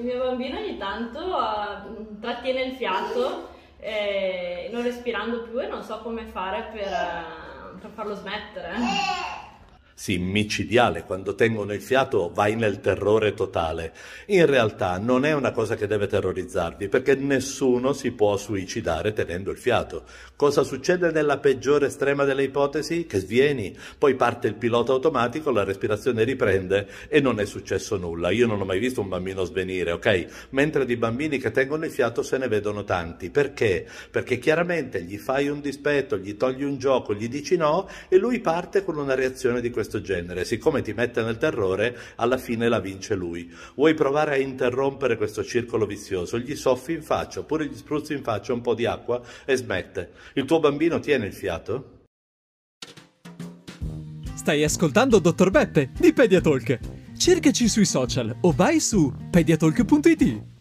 Il mio bambino ogni tanto uh, trattiene il fiato, eh, non respirando più e non so come fare per, uh, per farlo smettere sì, micidiale, quando tengono il fiato vai nel terrore totale. In realtà non è una cosa che deve terrorizzarvi, perché nessuno si può suicidare tenendo il fiato. Cosa succede nella peggiore estrema delle ipotesi? Che svieni, poi parte il pilota automatico, la respirazione riprende e non è successo nulla. Io non ho mai visto un bambino svenire, ok? Mentre di bambini che tengono il fiato se ne vedono tanti. Perché? Perché chiaramente gli fai un dispetto, gli togli un gioco, gli dici no e lui parte con una reazione di questo questo genere. Siccome ti mette nel terrore, alla fine la vince lui. Vuoi provare a interrompere questo circolo vizioso? Gli soffi in faccia, oppure gli spruzzi in faccia un po' di acqua e smette. Il tuo bambino tiene il fiato? Stai ascoltando Dottor Beppe di Pediatalk. Cercaci sui social o vai su pediatalk.it.